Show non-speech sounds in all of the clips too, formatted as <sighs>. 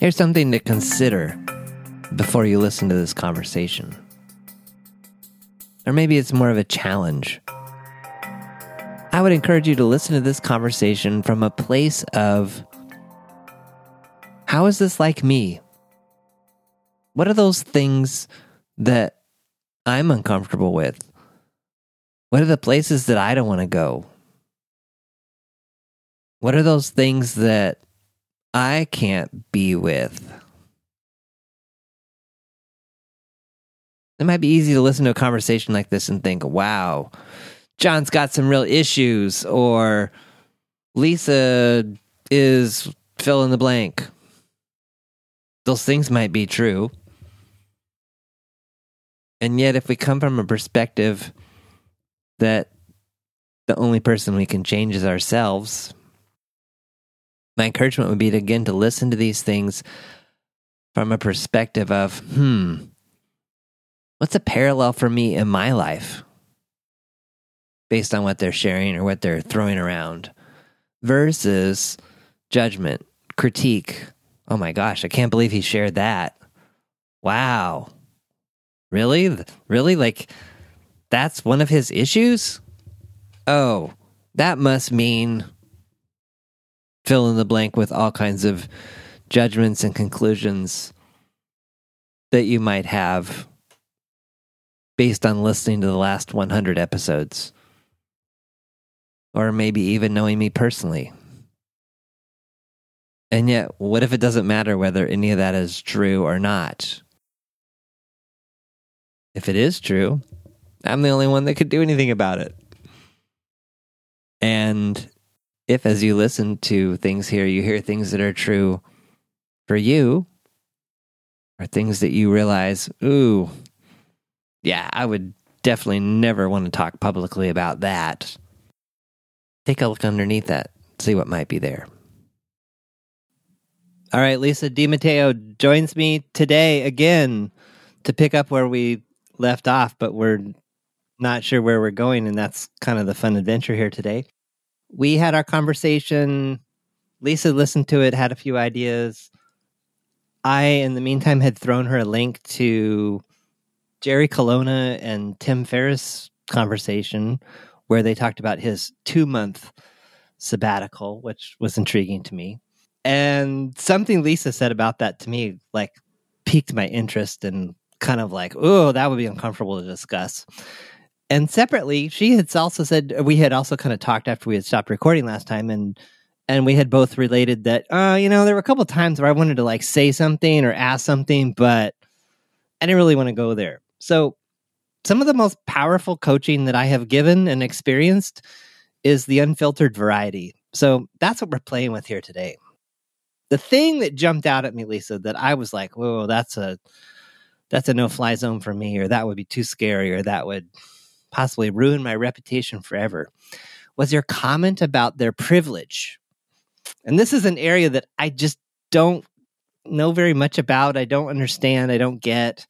Here's something to consider before you listen to this conversation. Or maybe it's more of a challenge. I would encourage you to listen to this conversation from a place of how is this like me? What are those things that I'm uncomfortable with? What are the places that I don't want to go? What are those things that I can't be with? It might be easy to listen to a conversation like this and think, wow, John's got some real issues, or Lisa is fill in the blank. Those things might be true. And yet, if we come from a perspective that the only person we can change is ourselves, my encouragement would be to again to listen to these things from a perspective of, hmm, what's a parallel for me in my life based on what they're sharing or what they're throwing around versus judgment, critique. Oh my gosh, I can't believe he shared that. Wow. Really? Really? Like, that's one of his issues? Oh, that must mean fill in the blank with all kinds of judgments and conclusions that you might have based on listening to the last 100 episodes. Or maybe even knowing me personally. And yet, what if it doesn't matter whether any of that is true or not? If it is true, I'm the only one that could do anything about it. And if, as you listen to things here, you hear things that are true for you, or things that you realize, ooh, yeah, I would definitely never want to talk publicly about that. Take a look underneath that, see what might be there. All right, Lisa DiMatteo joins me today again to pick up where we left off, but we're not sure where we're going, and that's kind of the fun adventure here today. We had our conversation. Lisa listened to it, had a few ideas. I, in the meantime, had thrown her a link to Jerry Colonna and Tim Ferriss conversation where they talked about his two month sabbatical, which was intriguing to me. And something Lisa said about that to me, like, piqued my interest and kind of like, oh, that would be uncomfortable to discuss. And separately, she had also said we had also kind of talked after we had stopped recording last time, and and we had both related that, uh, you know, there were a couple times where I wanted to like say something or ask something, but I didn't really want to go there. So, some of the most powerful coaching that I have given and experienced is the unfiltered variety. So, that's what we're playing with here today. The thing that jumped out at me, Lisa, that I was like, "Whoa, that's a that's a no-fly zone for me," or that would be too scary, or that would possibly ruin my reputation forever, was your comment about their privilege. And this is an area that I just don't know very much about. I don't understand. I don't get.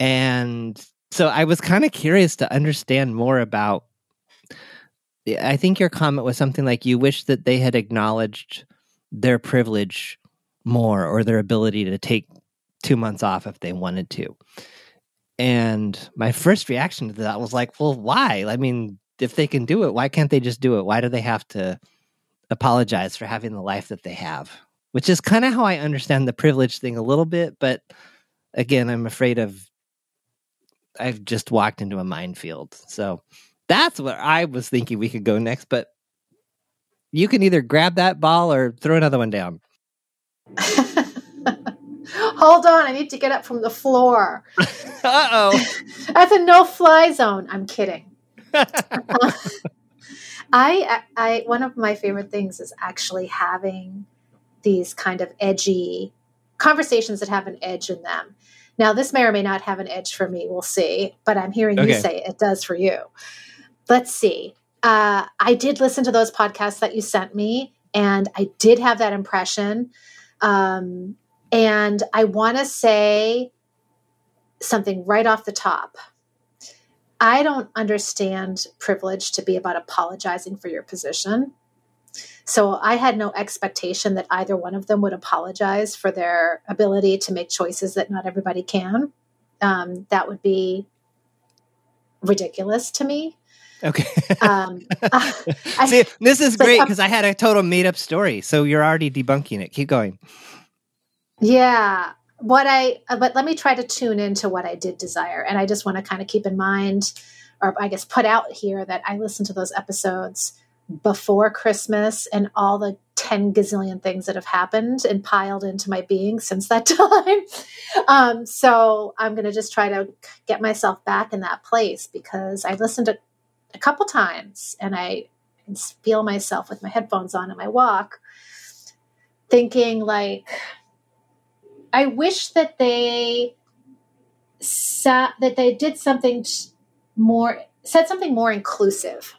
And so I was kind of curious to understand more about. I think your comment was something like you wish that they had acknowledged their privilege more or their ability to take two months off if they wanted to. And my first reaction to that was like, well, why? I mean, if they can do it, why can't they just do it? Why do they have to apologize for having the life that they have? Which is kind of how I understand the privilege thing a little bit, but again, I'm afraid of I've just walked into a minefield. So that's what I was thinking we could go next, but you can either grab that ball or throw another one down. <laughs> <laughs> Hold on, I need to get up from the floor. <laughs> uh oh. <laughs> That's a no fly zone. I'm kidding. uh, I, I, one of my favorite things is actually having these kind of edgy conversations that have an edge in them. Now, this may or may not have an edge for me. We'll see. But I'm hearing okay. you say it does for you. Let's see. Uh, I did listen to those podcasts that you sent me, and I did have that impression. Um, and I want to say something right off the top. I don't understand privilege to be about apologizing for your position. So I had no expectation that either one of them would apologize for their ability to make choices that not everybody can. Um, that would be ridiculous to me. Okay. um, <laughs> <laughs> uh, See, this is <laughs> great because I had a total made up story. So you're already debunking it. Keep going. Yeah. What I, uh, but let me try to tune into what I did desire. And I just want to kind of keep in mind, or I guess put out here that I listened to those episodes before Christmas and all the 10 gazillion things that have happened and piled into my being since that <laughs> time. Um, so I'm going to just try to get myself back in that place because I listened to a couple times and I feel myself with my headphones on in my walk thinking like I wish that they sat that they did something more said something more inclusive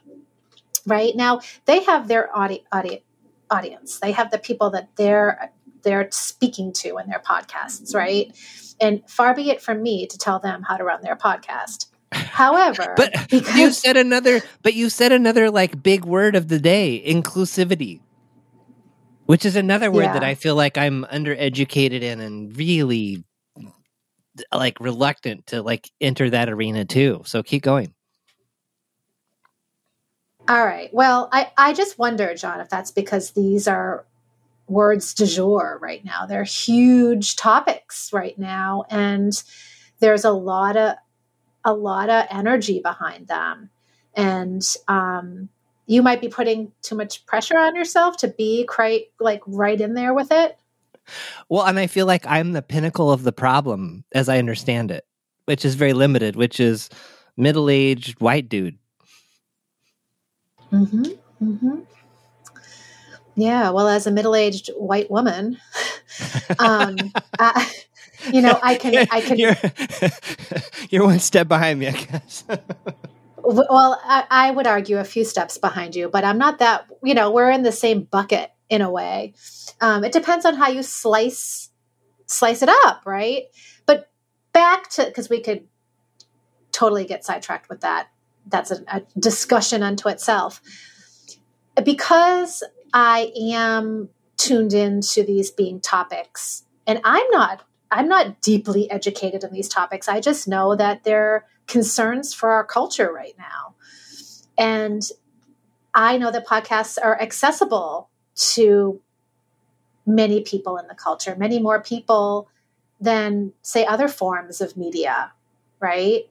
right? Now they have their audi- audi- audience. They have the people that they're they're speaking to in their podcasts right? And far be it from me to tell them how to run their podcast. However <laughs> but because you said another but you said another like big word of the day inclusivity which is another word yeah. that i feel like i'm undereducated in and really like reluctant to like enter that arena too so keep going all right. Well, I, I just wonder, John, if that's because these are words du jour right now. They're huge topics right now, and there's a lot of a lot of energy behind them. And um, you might be putting too much pressure on yourself to be quite like right in there with it. Well, and I feel like I'm the pinnacle of the problem as I understand it, which is very limited, which is middle aged white dude Mm-hmm. Mm-hmm. Yeah. Well, as a middle-aged white woman, <laughs> um, I, you know, I can, I can. You're, <laughs> you're one step behind me, I guess. <laughs> well, I, I would argue a few steps behind you, but I'm not that. You know, we're in the same bucket in a way. Um, it depends on how you slice slice it up, right? But back to because we could totally get sidetracked with that that's a, a discussion unto itself. Because I am tuned into these being topics, and I'm not I'm not deeply educated in these topics. I just know that they're concerns for our culture right now. And I know that podcasts are accessible to many people in the culture, many more people than, say, other forms of media, right?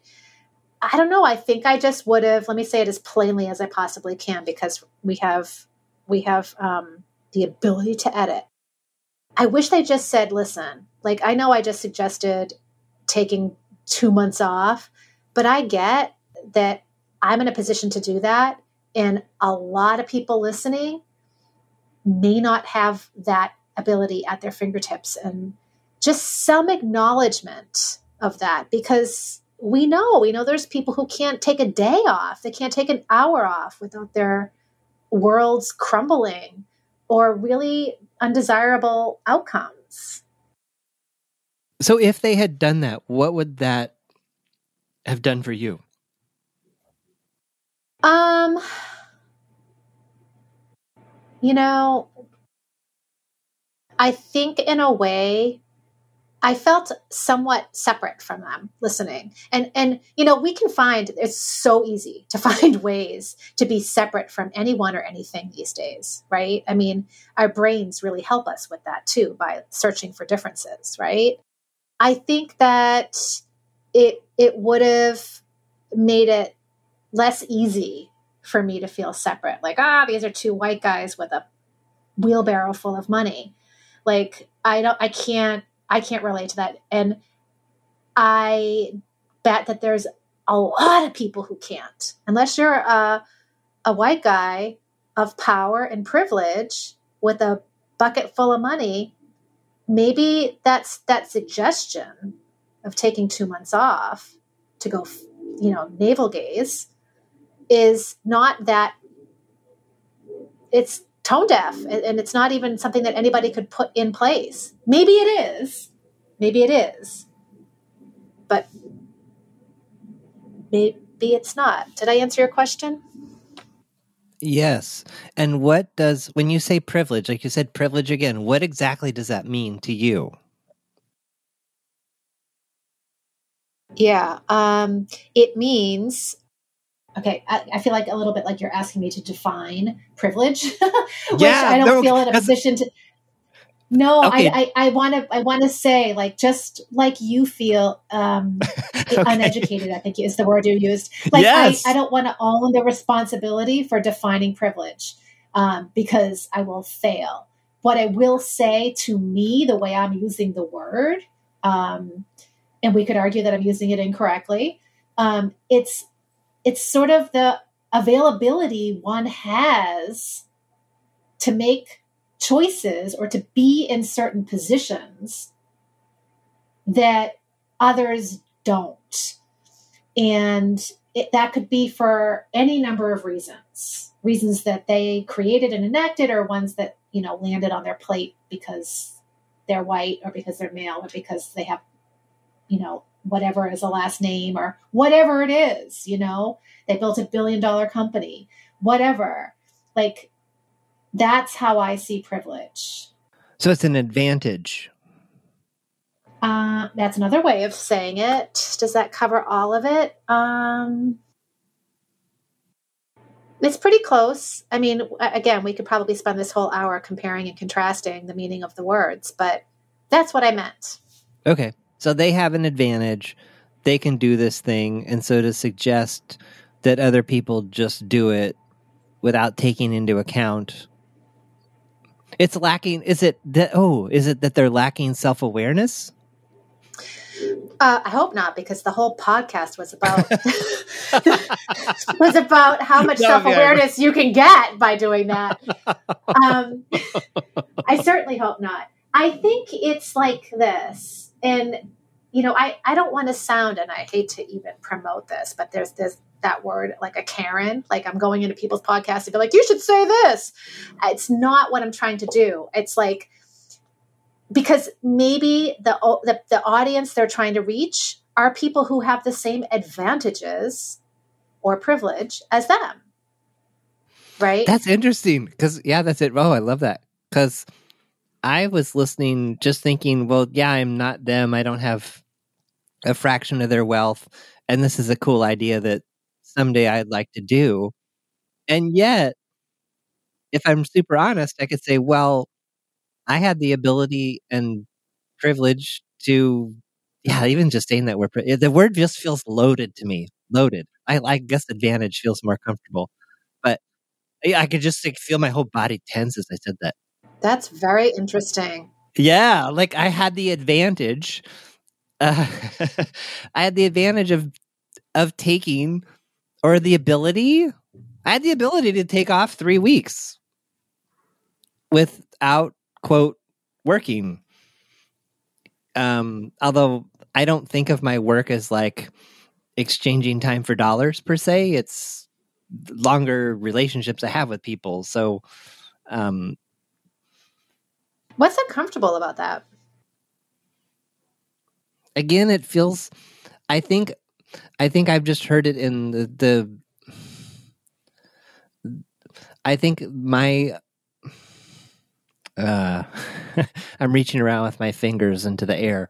I don't know. I think I just would have. Let me say it as plainly as I possibly can because we have we have um, the ability to edit. I wish they just said, "Listen, like I know I just suggested taking two months off, but I get that I'm in a position to do that, and a lot of people listening may not have that ability at their fingertips, and just some acknowledgement of that because we know we know there's people who can't take a day off. They can't take an hour off without their worlds crumbling or really undesirable outcomes. So if they had done that what would that have done for you um you know i think in a way I felt somewhat separate from them listening. And and you know, we can find it's so easy <laughs> to find ways to be separate from anyone or anything these days, right? I mean, our brains really help us with that too by searching for differences, right? I think that it it would have made it less easy for me to feel separate. Like, ah, these are two white guys with a wheelbarrow full of money. Like, I don't I can't I can't relate to that. And I bet that there's a lot of people who can't, unless you're a, a white guy of power and privilege with a bucket full of money. Maybe that's that suggestion of taking two months off to go, you know, navel gaze is not that it's tone deaf and it's not even something that anybody could put in place. Maybe it is. Maybe it is. But maybe it's not. Did I answer your question? Yes. And what does, when you say privilege, like you said, privilege again, what exactly does that mean to you? Yeah. Um, it means, okay, I, I, feel like a little bit like you're asking me to define privilege, <laughs> which yeah, I don't no, feel in a position to. No, okay. I, I, I want to I want to say like just like you feel um, <laughs> okay. uneducated. I think is the word you used. Like yes. I, I don't want to own the responsibility for defining privilege um, because I will fail. What I will say to me, the way I'm using the word, um, and we could argue that I'm using it incorrectly. Um, it's it's sort of the availability one has to make choices or to be in certain positions that others don't. And it, that could be for any number of reasons reasons that they created and enacted or ones that you know landed on their plate because they're white or because they're male or because they have you know whatever is a last name or whatever it is you know they built a billion dollar company whatever like that's how I see privilege. So it's an advantage. Uh, that's another way of saying it. Does that cover all of it? Um, it's pretty close. I mean, again, we could probably spend this whole hour comparing and contrasting the meaning of the words, but that's what I meant. Okay. So they have an advantage. They can do this thing. And so to suggest that other people just do it without taking into account it's lacking. Is it that? Oh, is it that they're lacking self awareness? Uh, I hope not, because the whole podcast was about <laughs> was about how much no, self awareness yeah. you can get by doing that. Um, <laughs> I certainly hope not. I think it's like this, and you know, I I don't want to sound, and I hate to even promote this, but there's this that word like a Karen. Like I'm going into people's podcasts and be like, you should say this. It's not what I'm trying to do. It's like because maybe the the, the audience they're trying to reach are people who have the same advantages or privilege as them. Right? That's interesting because yeah, that's it. Oh, I love that because I was listening, just thinking, well, yeah, I'm not them. I don't have a fraction of their wealth, and this is a cool idea that someday I'd like to do. And yet, if I'm super honest, I could say, well, I had the ability and privilege to, yeah, even just saying that word, the word just feels loaded to me. Loaded. I, I guess advantage feels more comfortable, but I could just like, feel my whole body tense as I said that. That's very interesting. Yeah, like I had the advantage. Uh, <laughs> I had the advantage of of taking or the ability. I had the ability to take off three weeks without quote working. Um, although I don't think of my work as like exchanging time for dollars per se. It's longer relationships I have with people. So, um, what's uncomfortable about that? Again, it feels. I think I think I've just heard it in the, the I think my uh, <laughs> I'm reaching around with my fingers into the air,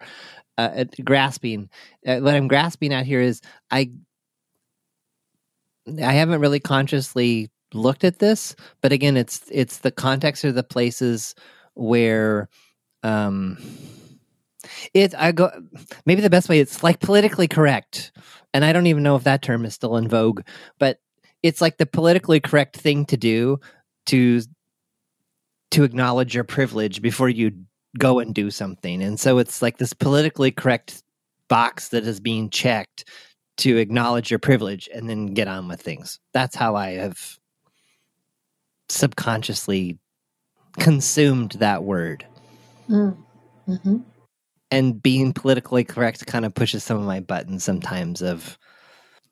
uh, grasping. Uh, what I'm grasping at here is I I haven't really consciously looked at this, but again, it's it's the context or the places where um it I go maybe the best way it's like politically correct. And I don't even know if that term is still in vogue, but it's like the politically correct thing to do to to acknowledge your privilege before you go and do something. And so it's like this politically correct box that is being checked to acknowledge your privilege and then get on with things. That's how I have subconsciously consumed that word. Mm. Mm-hmm and being politically correct kind of pushes some of my buttons sometimes of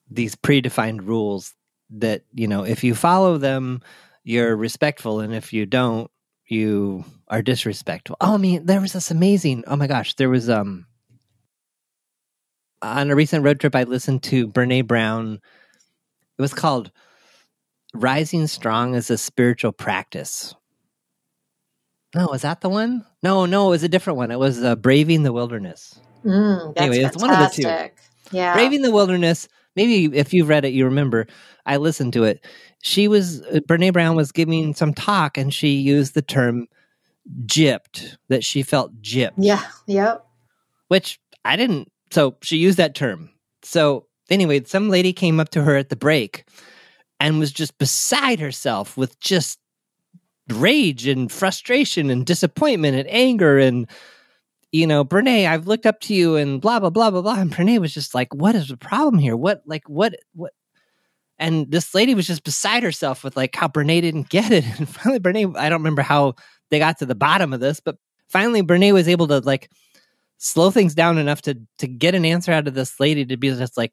these predefined rules that you know if you follow them you're respectful and if you don't you are disrespectful oh i mean there was this amazing oh my gosh there was um on a recent road trip i listened to brene brown it was called Rising Strong as a spiritual practice. No, was that the one? No, no, it was a different one. It was uh, Braving the Wilderness. Mm, that's Anyway, it's one of the two. Yeah. Braving the Wilderness. Maybe if you've read it, you remember. I listened to it. She was uh, Brene Brown was giving some talk, and she used the term "gypped." That she felt gypped. Yeah. Yep. which I didn't. So she used that term. So anyway, some lady came up to her at the break and was just beside herself with just rage and frustration and disappointment and anger and you know, Brene, I've looked up to you and blah blah blah blah blah. And Brene was just like, "What is the problem here? What like what what?" And this lady was just beside herself with like how Brene didn't get it. <laughs> And finally, Brene, I don't remember how they got to the bottom of this, but finally, Brene was able to like slow things down enough to to get an answer out of this lady to be just like,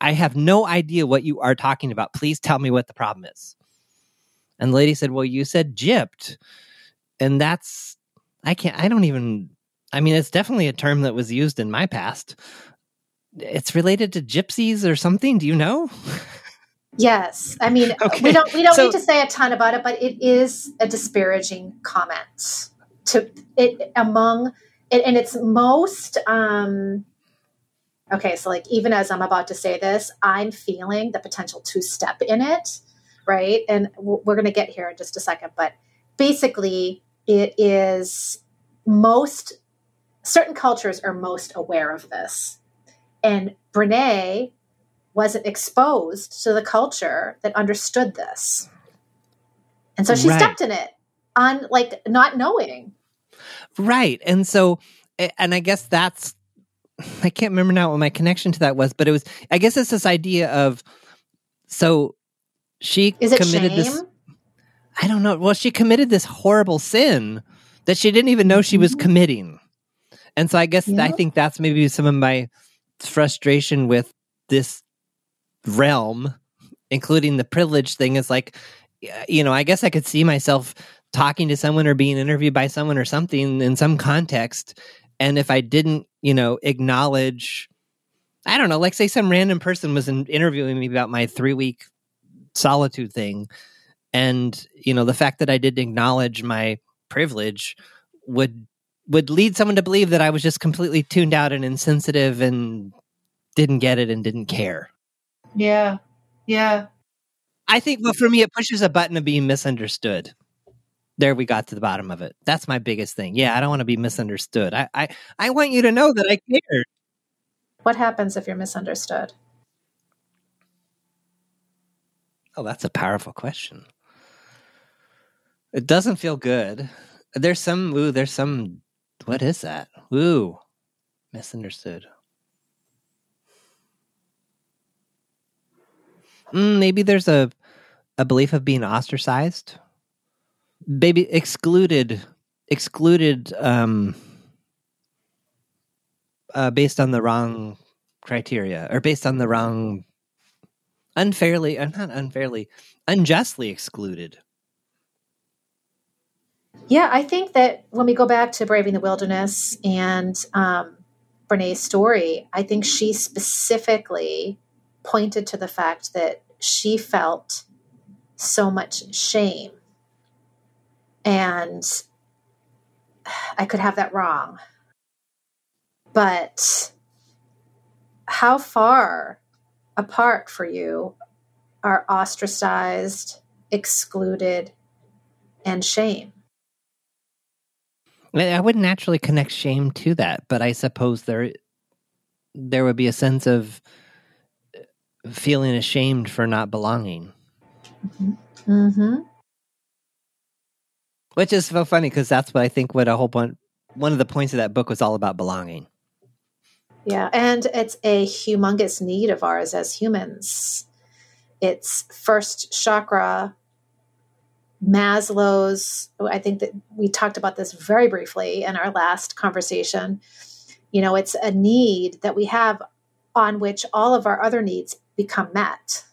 "I have no idea what you are talking about. Please tell me what the problem is." And the lady said, "Well, you said gypped, and that's I can't. I don't even. I mean, it's definitely a term that was used in my past. It's related to gypsies or something. Do you know? Yes. I mean, <laughs> Okay. we don't we don't So- need to say a ton about it, but it is a disparaging comment to it among it, and it's most um okay, so like even as I'm about to say this, I'm feeling the potential to step in it, right? And we're going to get here in just a second, but basically it is most certain cultures are most aware of this. And Brene wasn't exposed to the culture that understood this. And so she Right. stepped in it on like not knowing. Right. And so, and I guess that's, I can't remember now what my connection to that was, but it was, I guess it's this idea of, so she Is it committed shame? this, I don't know. Well, she committed this horrible sin that she didn't even know she was Mhm. committing. And so I guess I think that's maybe some of my frustration with this realm, including the privilege thing, is like, you know, I guess I could see myself talking to someone or being interviewed by someone or something in some context. And if I didn't, you know, acknowledge, I don't know, like say some random person was in, interviewing me about my three week solitude thing. And, you know, the fact that I didn't acknowledge my privilege would would lead someone to believe that I was just completely tuned out and insensitive and didn't get it and didn't care. Yeah. Yeah. I think, well, for me, it pushes a button of being misunderstood. There, we got to the bottom of it. That's my biggest thing. Yeah, I don't want to be misunderstood. I, I, I want you to know that I care. What happens if you're misunderstood? Oh, that's a powerful question. It doesn't feel good. There's some, ooh, there's some, what is that? Ooh, misunderstood. Mm, maybe there's a, a belief of being ostracized. Maybe excluded, excluded, um, uh, based on the wrong criteria or based on the wrong unfairly uh, not unfairly unjustly excluded Yeah, I think that when we go back to Braving the Wilderness and um, Brene's story, I think she specifically pointed to the fact that she felt so much shame. And I could have that wrong. But how far apart for you are ostracized, excluded, and shame? I wouldn't naturally connect shame to that, but I suppose there there would be a sense of feeling ashamed for not belonging, Mm-hmm. which is so funny because that's what I think what a whole point one of the points of that book was all about belonging. Yeah, and it's a humongous need of ours as humans. It's first chakra, Maslow's. I think that we talked about this very briefly in our last conversation. You know, it's a need that we have on which all of our other needs become met.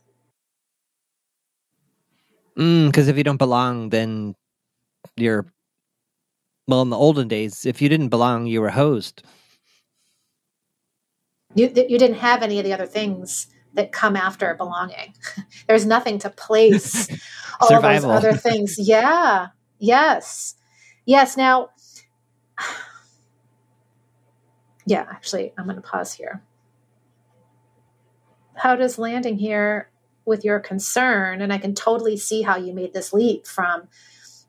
Mm, because if you don't belong, then you're well. In the olden days, if you didn't belong, you were hosed. You, you didn't have any of the other things that come after belonging. <laughs> There's nothing to place <laughs> all Survival. those other things. <laughs> Yeah. Yes. Yes. Now, <sighs> yeah, actually, I'm going to pause here. How does landing here with your concern? And I can totally see how you made this leap from,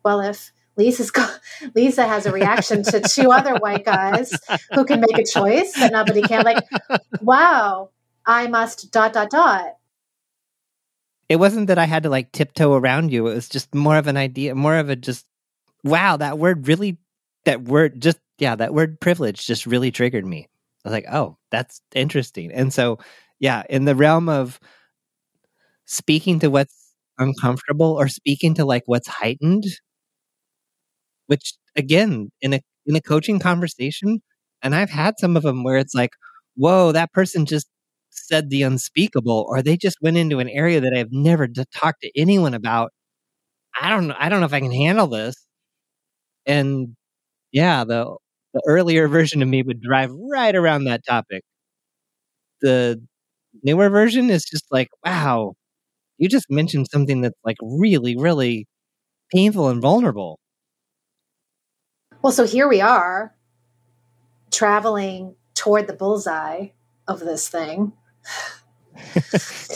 well, if Lisa's go- <laughs> Lisa has a reaction to two other white guys who can make a choice that nobody can. Like, wow, I must dot dot dot. It wasn't that I had to like tiptoe around you. It was just more of an idea, more of a just, wow, that word really, that word just, yeah, that word privilege just really triggered me. I was like, oh, that's interesting. And so, yeah, in the realm of speaking to what's uncomfortable or speaking to like what's heightened, which again, in a in a coaching conversation, and I've had some of them where it's like, whoa, that person just said the unspeakable, or they just went into an area that I've never d- talked to anyone about. I don't know. I don't know if I can handle this. And yeah, the the earlier version of me would drive right around that topic. The newer version is just like, wow, you just mentioned something that's like really, really painful and vulnerable. Well, so here we are traveling toward the bullseye of this thing. <laughs>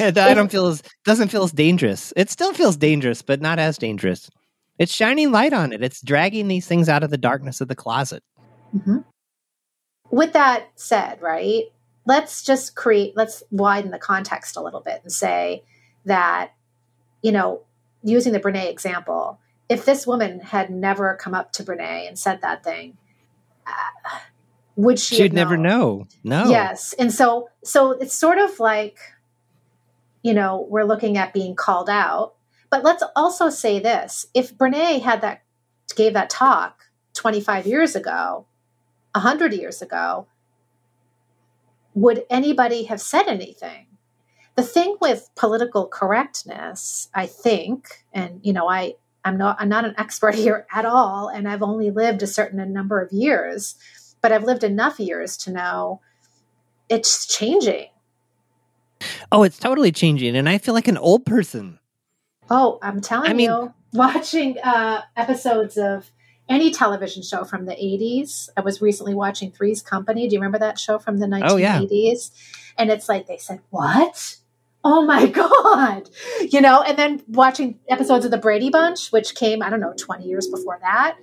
And I don't feel as doesn't feel as dangerous. It still feels dangerous, but not as dangerous. It's shining light on it. It's dragging these things out of the darkness of the closet. Mm-hmm. With that said, right, let's just create, let's widen the context a little bit and say that, you know, using the Brene example, if this woman had never come up to Brene and said that thing, uh, would she? She'd have never know. No. Yes. And so so it's sort of like you know, we're looking at being called out. But let's also say this. If Brene had that gave that talk 25 years ago, 100 years ago, would anybody have said anything? The thing with political correctness, I think, and you know, I I'm not I'm not an expert <laughs> here at all and I've only lived a certain number of years, but I've lived enough years to know it's changing. Oh, it's totally changing, and I feel like an old person. Oh, I'm telling I mean- you, watching uh, episodes of any television show from the 80s. I was recently watching Three's Company. Do you remember that show from the 1980s? Oh, yeah. And it's like they said, What? Oh my <laughs> God. You know, and then watching episodes of The Brady Bunch, which came, I don't know, 20 years before that.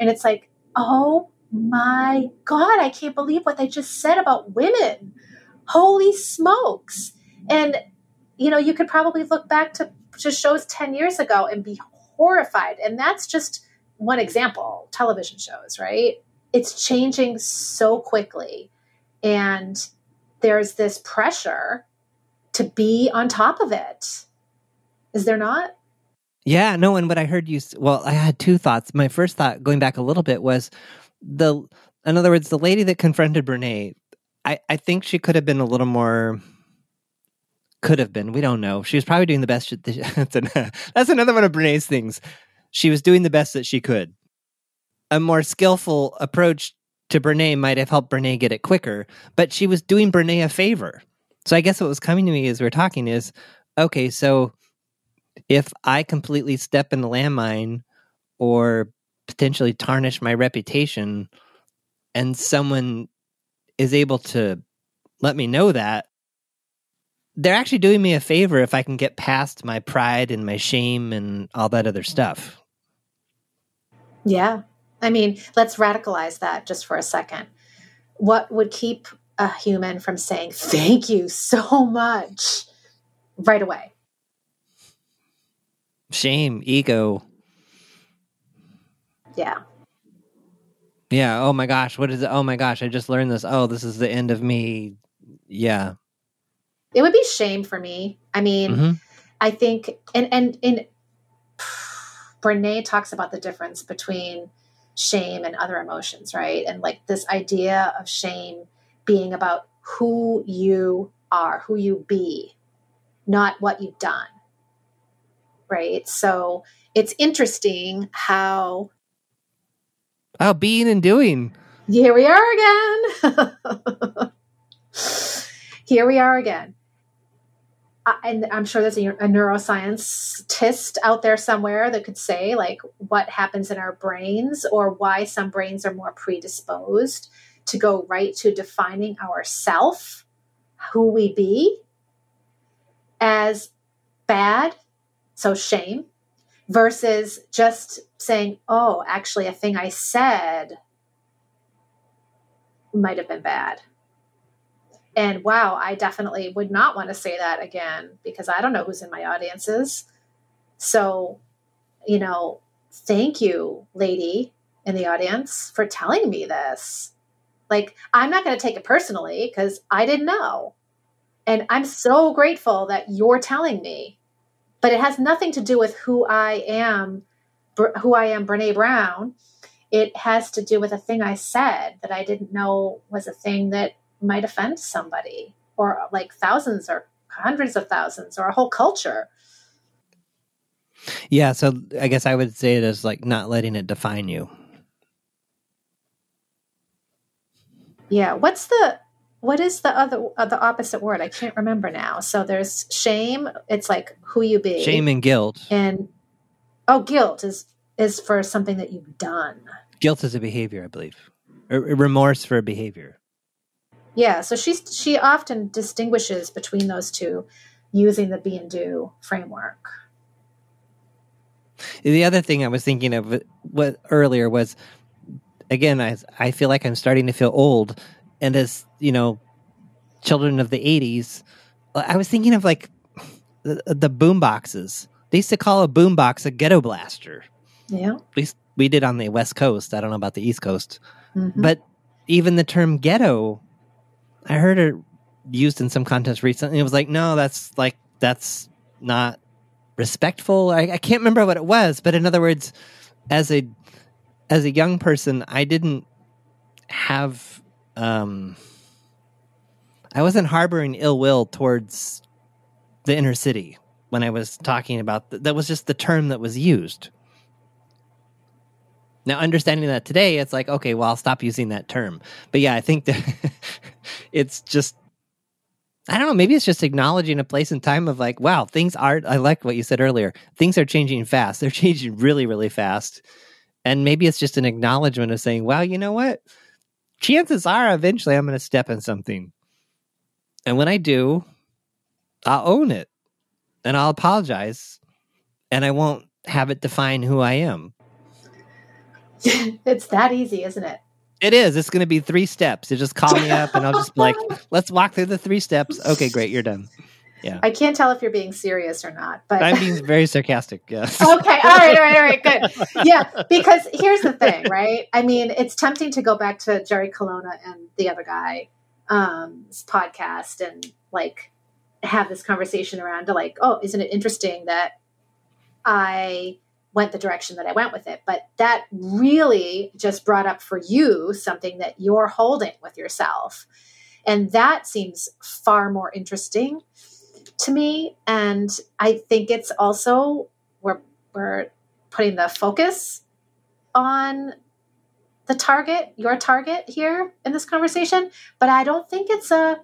And it's like, Oh my God, I can't believe what they just said about women. Holy smokes. And, you know, you could probably look back to, shows 10 years ago and be horrified. And that's just one example television shows, right? It's changing so quickly. And there's this pressure to be on top of it. Is there not? Yeah, no, and what I heard you well, I had two thoughts. My first thought, going back a little bit, was the in other words, the lady that confronted Brene, I, I think she could have been a little more could have been. We don't know. She was probably doing the best. She, <laughs> that's, an, that's another one of Brene's things. She was doing the best that she could. A more skillful approach to Brene might have helped Brene get it quicker, but she was doing Brene a favor. So I guess what was coming to me as we are talking is, okay, so if I completely step in the landmine or potentially tarnish my reputation and someone is able to let me know that, they're actually doing me a favor if I can get past my pride and my shame and all that other stuff. Yeah. I mean, let's radicalize that just for a second. What would keep a human from saying, thank you so much right away? Shame, ego. Yeah. Yeah. Oh my gosh. What is it? Oh my gosh. I just learned this. Oh, this is the end of me. Yeah. It would be shame for me. I mean, hmm I think, and, and, and Brene talks about the difference between shame and other emotions, right? And like this idea of shame being about who you are, who you be, not what you've done. Right. So it's interesting how Oh, being and doing. here we are again. <laughs> here we are again. and I'm sure there's a, a neuroscientist out there somewhere that could say like what happens in our brains or why some brains are more predisposed to go right to defining ourself, who we be, as bad, so shame, versus just saying, oh, actually, a thing I said might have been bad. And wow, I definitely would not want to say that again because I don't know who's in my audiences. So, you know, thank you, lady in the audience, for telling me this. Like, I'm not going to take it personally because I didn't know. And I'm so grateful that you're telling me. But it has nothing to do with who I am, who I am, Brene Brown. It has to do with a thing I said that I didn't know was a thing that might offend somebody or like thousands or hundreds of thousands or a whole culture. Yeah, so I guess I would say it as like not letting it define you. Yeah, what's the what is the other uh, the opposite word? I can't remember now. So there's shame. It's like who you be. Shame and guilt. And oh, guilt is is for something that you've done. Guilt is a behavior, I believe. Or remorse for a behavior. Yeah, so she she often distinguishes between those two using the be and do framework. The other thing I was thinking of what earlier was again I I feel like I'm starting to feel old and as, you know, children of the 80s, I was thinking of like the, the boom boxes. They used to call a boom box a ghetto blaster. Yeah. At least we did on the West Coast. I don't know about the East Coast. Mm-hmm. But even the term ghetto I heard it used in some context recently. It was like, no, that's like that's not respectful. I, I can't remember what it was, but in other words, as a as a young person, I didn't have um I wasn't harboring ill will towards the inner city when I was talking about th- that was just the term that was used. Now, understanding that today, it's like, okay, well, I'll stop using that term. But yeah, I think that <laughs> it's just, I don't know, maybe it's just acknowledging a place and time of like, wow, things are, I like what you said earlier, things are changing fast. They're <laughs> changing really, really fast. And maybe it's just an acknowledgement of saying, well, you know what? Chances are eventually I'm going to step in something. And when I do, I'll own it and I'll apologize and I won't have it define who I am. <laughs> it's that easy, isn't it? It is. It's going to be three steps. You just call me up and I'll just be like, <laughs> let's walk through the three steps. Okay, great. You're done. Yeah. I can't tell if you're being serious or not, but I'm being very <laughs> sarcastic. Yes. okay. All right. All right. All right. Good. <laughs> Yeah. Because here's the thing, right? I mean, it's tempting to go back to Jerry Colonna and the other guy um podcast and like have this conversation around to like, oh, isn't it interesting that I went the direction that I went with it. But that really just brought up for you something that you're holding with yourself. And that seems far more interesting to me. And I think it's also, we're, we're putting the focus on the target, your target here in this conversation. But I don't think it's a,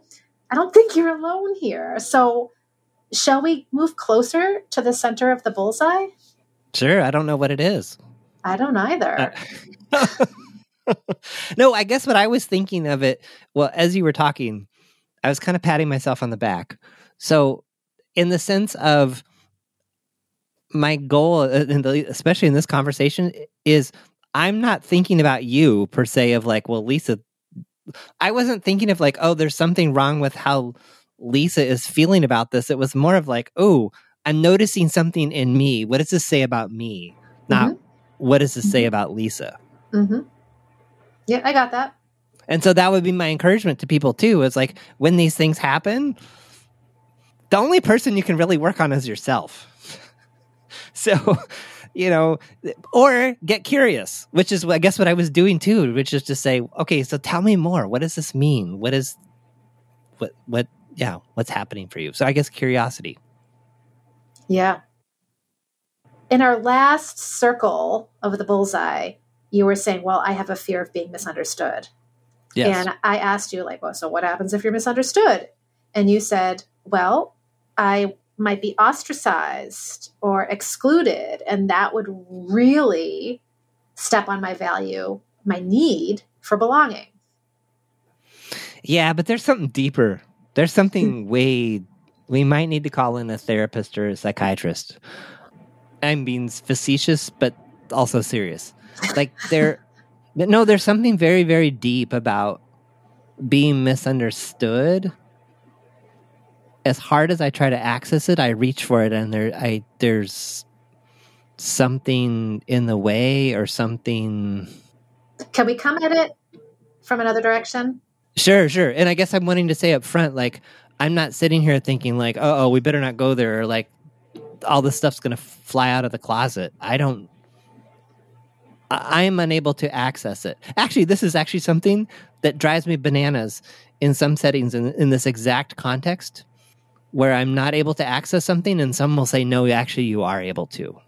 I don't think you're alone here. So, shall we move closer to the center of the bullseye? Sure, I don't know what it is. I don't either. Uh, <laughs> no, I guess what I was thinking of it, well, as you were talking, I was kind of patting myself on the back. So, in the sense of my goal, uh, especially in this conversation, is I'm not thinking about you per se, of like, well, Lisa, I wasn't thinking of like, oh, there's something wrong with how Lisa is feeling about this. It was more of like, oh, I'm noticing something in me. What does this say about me? Not mm-hmm. what does this mm-hmm. say about Lisa? Mm-hmm. Yeah, I got that. And so that would be my encouragement to people too. Is like when these things happen, the only person you can really work on is yourself. <laughs> so, you know, or get curious, which is I guess what I was doing too, which is to say, okay, so tell me more. What does this mean? What is what what yeah, what's happening for you? So I guess curiosity. Yeah. In our last circle of the bullseye, you were saying, Well, I have a fear of being misunderstood. Yes. And I asked you, like, well, so what happens if you're misunderstood? And you said, Well, I might be ostracized or excluded. And that would really step on my value, my need for belonging. Yeah, but there's something deeper. There's something hmm. way we might need to call in a therapist or a psychiatrist. I'm being facetious, but also serious. Like there, <laughs> no, there's something very, very deep about being misunderstood. As hard as I try to access it, I reach for it, and there, I there's something in the way or something. Can we come at it from another direction? Sure, sure. And I guess I'm wanting to say up front, like, I'm not sitting here thinking, like, oh, oh we better not go there, or like, all this stuff's to fly out of the closet. I don't, I am unable to access it. Actually, this is actually something that drives me bananas in some settings in, in this exact context where I'm not able to access something, and some will say, no, actually, you are able to.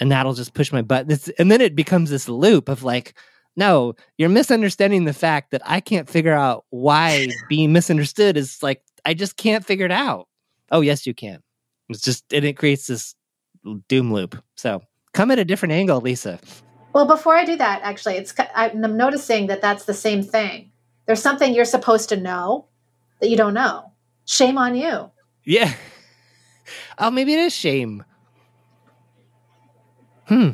And that'll just push my butt. and then it becomes this loop of like, no, you're misunderstanding the fact that I can't figure out why <laughs> being misunderstood is like I just can't figure it out. Oh, yes, you can. It's just and it creates this doom loop. So come at a different angle, Lisa. Well, before I do that, actually, it's I'm noticing that that's the same thing. There's something you're supposed to know that you don't know. Shame on you. Yeah. Oh, maybe it is shame. Hmm.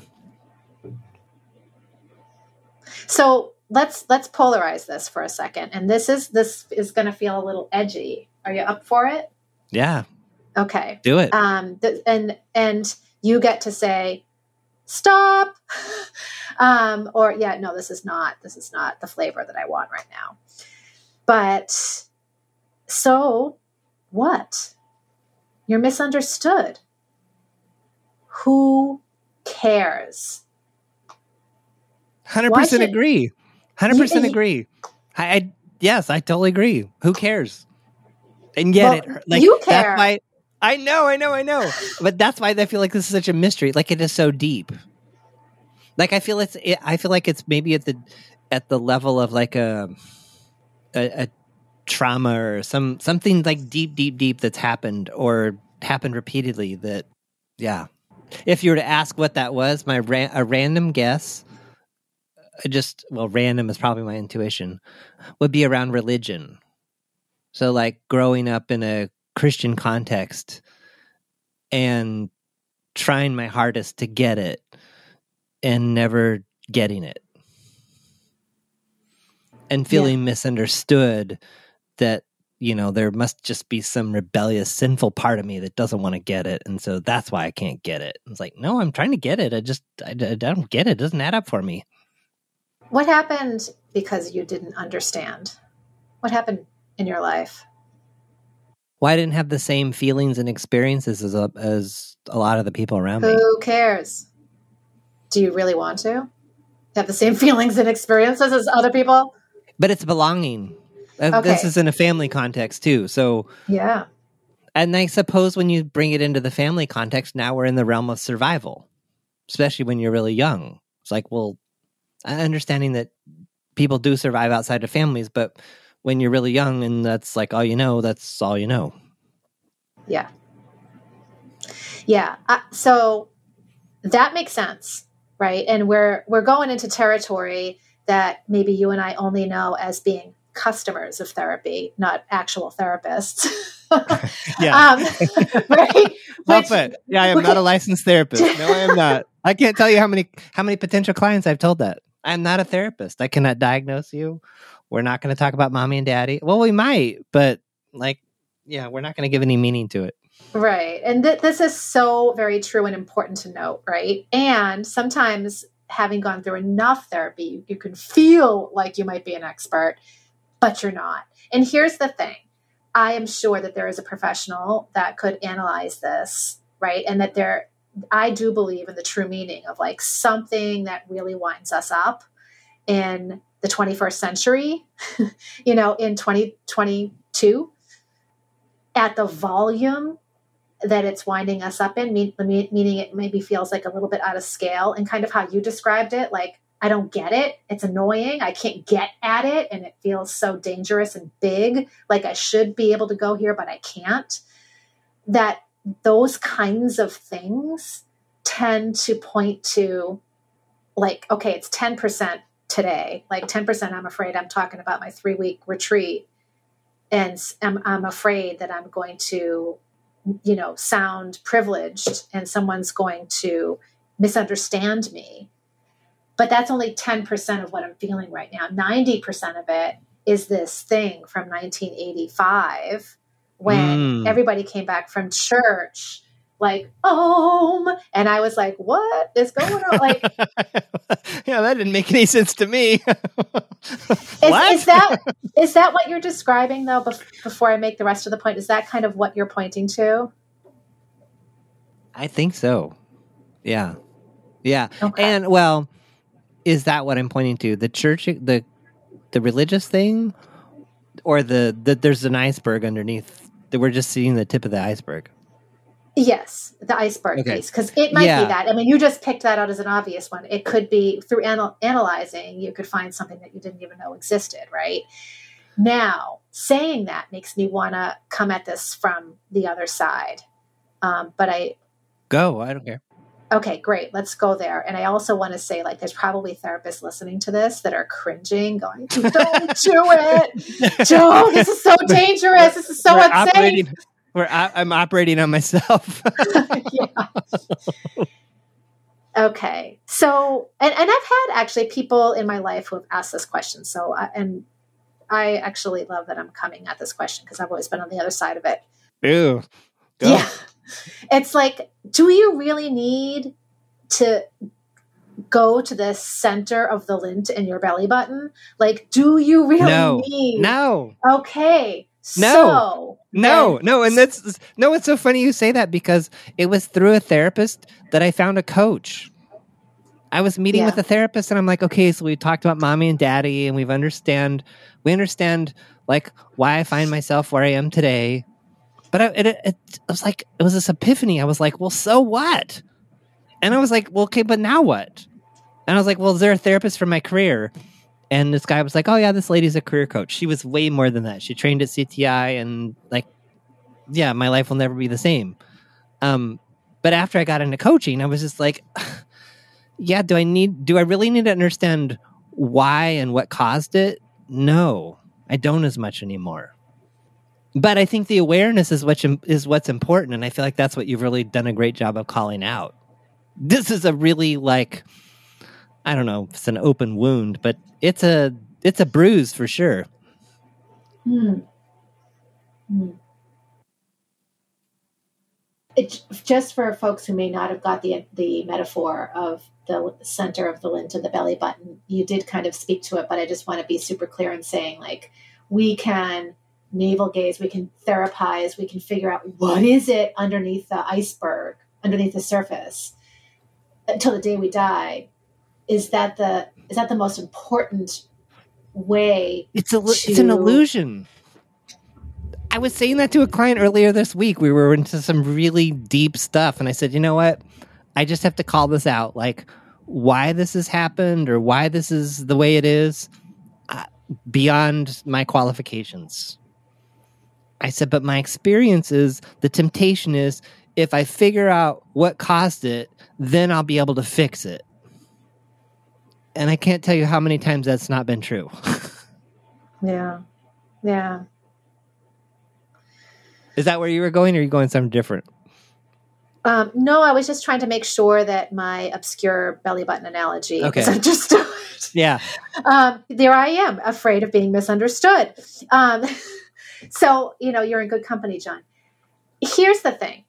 So let's let's polarize this for a second. And this is this is going to feel a little edgy. Are you up for it? Yeah. Okay. Do it. Um, th- and and you get to say stop. <laughs> um, or yeah, no, this is not this is not the flavor that I want right now. But so what? You're misunderstood. Who cares? Hundred percent agree. Hundred percent agree. I, I, yes, I totally agree. Who cares? And yet, well, it, like you care. That's why I know, I know, I know. but that's why I feel like this is such a mystery. Like it is so deep. Like I feel it's. It, I feel like it's maybe at the at the level of like a, a a trauma or some something like deep, deep, deep that's happened or happened repeatedly. That yeah. If you were to ask what that was, my ra- a random guess uh, just well random is probably my intuition would be around religion so like growing up in a christian context and trying my hardest to get it and never getting it and feeling yeah. misunderstood that you know there must just be some rebellious sinful part of me that doesn't want to get it and so that's why i can't get it it's like no i'm trying to get it i just I, I don't get it. it doesn't add up for me what happened because you didn't understand? What happened in your life? Well, I didn't have the same feelings and experiences as a, as a lot of the people around Who me. Who cares? Do you really want to have the same <laughs> feelings and experiences as other people? But it's belonging. Okay. This is in a family context too. So yeah. And I suppose when you bring it into the family context, now we're in the realm of survival, especially when you're really young. It's like, well, understanding that people do survive outside of families, but when you're really young and that's like all you know, that's all you know. Yeah. Yeah. Uh, so that makes sense, right? And we're we're going into territory that maybe you and I only know as being customers of therapy, not actual therapists. <laughs> yeah. Um, right. Which, yeah, I am not a licensed therapist. No, I am not. I can't tell you how many how many potential clients I've told that. I'm not a therapist. I cannot diagnose you. We're not going to talk about mommy and daddy. Well, we might, but like, yeah, we're not going to give any meaning to it. Right. And th- this is so very true and important to note, right? And sometimes having gone through enough therapy, you, you can feel like you might be an expert, but you're not. And here's the thing I am sure that there is a professional that could analyze this, right? And that there I do believe in the true meaning of like something that really winds us up in the 21st century, <laughs> you know, in 2022 at the volume that it's winding us up in, meaning it maybe feels like a little bit out of scale and kind of how you described it. Like, I don't get it. It's annoying. I can't get at it. And it feels so dangerous and big. Like I should be able to go here, but I can't. that those kinds of things tend to point to like okay it's 10% today like 10% i'm afraid i'm talking about my three week retreat and I'm, I'm afraid that i'm going to you know sound privileged and someone's going to misunderstand me but that's only 10% of what i'm feeling right now. 90% of it is this thing from 1985 when mm. everybody came back from church like home. And i was like what is going on? Like <laughs> yeah that didn't make any sense to me. <laughs> Is, is, that is that what you're describing though before i make the rest of the point? Is that kind of what you're pointing to? I think so. Yeah. Yeah. Okay. and well is that what i'm pointing to the church the the religious thing or the, the there's an iceberg underneath that we're just seeing the tip of the iceberg Yes, the iceberg okay. piece, because it might yeah. be that. I mean, you just picked that out as an obvious one. It could be through anal- analyzing, you could find something that you didn't even know existed, right? Now, saying that makes me want to come at this from the other side. Um, but I go, I don't care. Okay, great. Let's go there. And I also want to say, like, there's probably therapists listening to this that are cringing, going, <laughs> "Don't do it, Joe. This is so <laughs> dangerous. This is so We're unsafe." Operating- where I, am operating on myself. <laughs> yeah. Okay. So, and, and I've had actually people in my life who have asked this question. So, uh, and I actually love that I'm coming at this question because I've always been on the other side of it. Ew. Go. Yeah. It's like, do you really need to go to the center of the lint in your belly button? Like, do you really no. need? No. Okay. No. So, no, no, and that's no. It's so funny you say that because it was through a therapist that I found a coach. I was meeting yeah. with a therapist, and I'm like, okay, so we talked about mommy and daddy, and we've understand we understand like why I find myself where I am today. But I, it, it, it was like it was this epiphany. I was like, well, so what? And I was like, well, okay, but now what? And I was like, well, is there a therapist for my career? and this guy was like, "Oh yeah, this lady's a career coach. She was way more than that. She trained at CTI, and like, yeah, my life will never be the same." Um, but after I got into coaching, I was just like, <sighs> "Yeah, do I need? Do I really need to understand why and what caused it? No, I don't as much anymore." But I think the awareness is what is what's important, and I feel like that's what you've really done a great job of calling out. This is a really like I don't know, it's an open wound, but it's a it's a bruise for sure. Hmm. Hmm. It, just for folks who may not have got the the metaphor of the center of the lint of the belly button, you did kind of speak to it, but I just want to be super clear in saying like we can navel gaze, we can therapize, we can figure out what is it underneath the iceberg, underneath the surface until the day we die. Is that the is that the most important way it's a to... it's an illusion. I was saying that to a client earlier this week. We were into some really deep stuff and i said you know what? I just have to call this out like why this has happened or why this is the way it is uh, beyond my qualifications i said but my experience is the temptation is if i figure out what caused it then i'll be able to fix it and I can't tell you how many times that's not been true. <laughs> yeah. Yeah. Is that where you were going or are you going something different? Um, no, I was just trying to make sure that my obscure belly button analogy okay. is <laughs> understood. Yeah. Um, there I am, afraid of being misunderstood. Um, <laughs> so, you know, you're in good company, John. Here's the thing.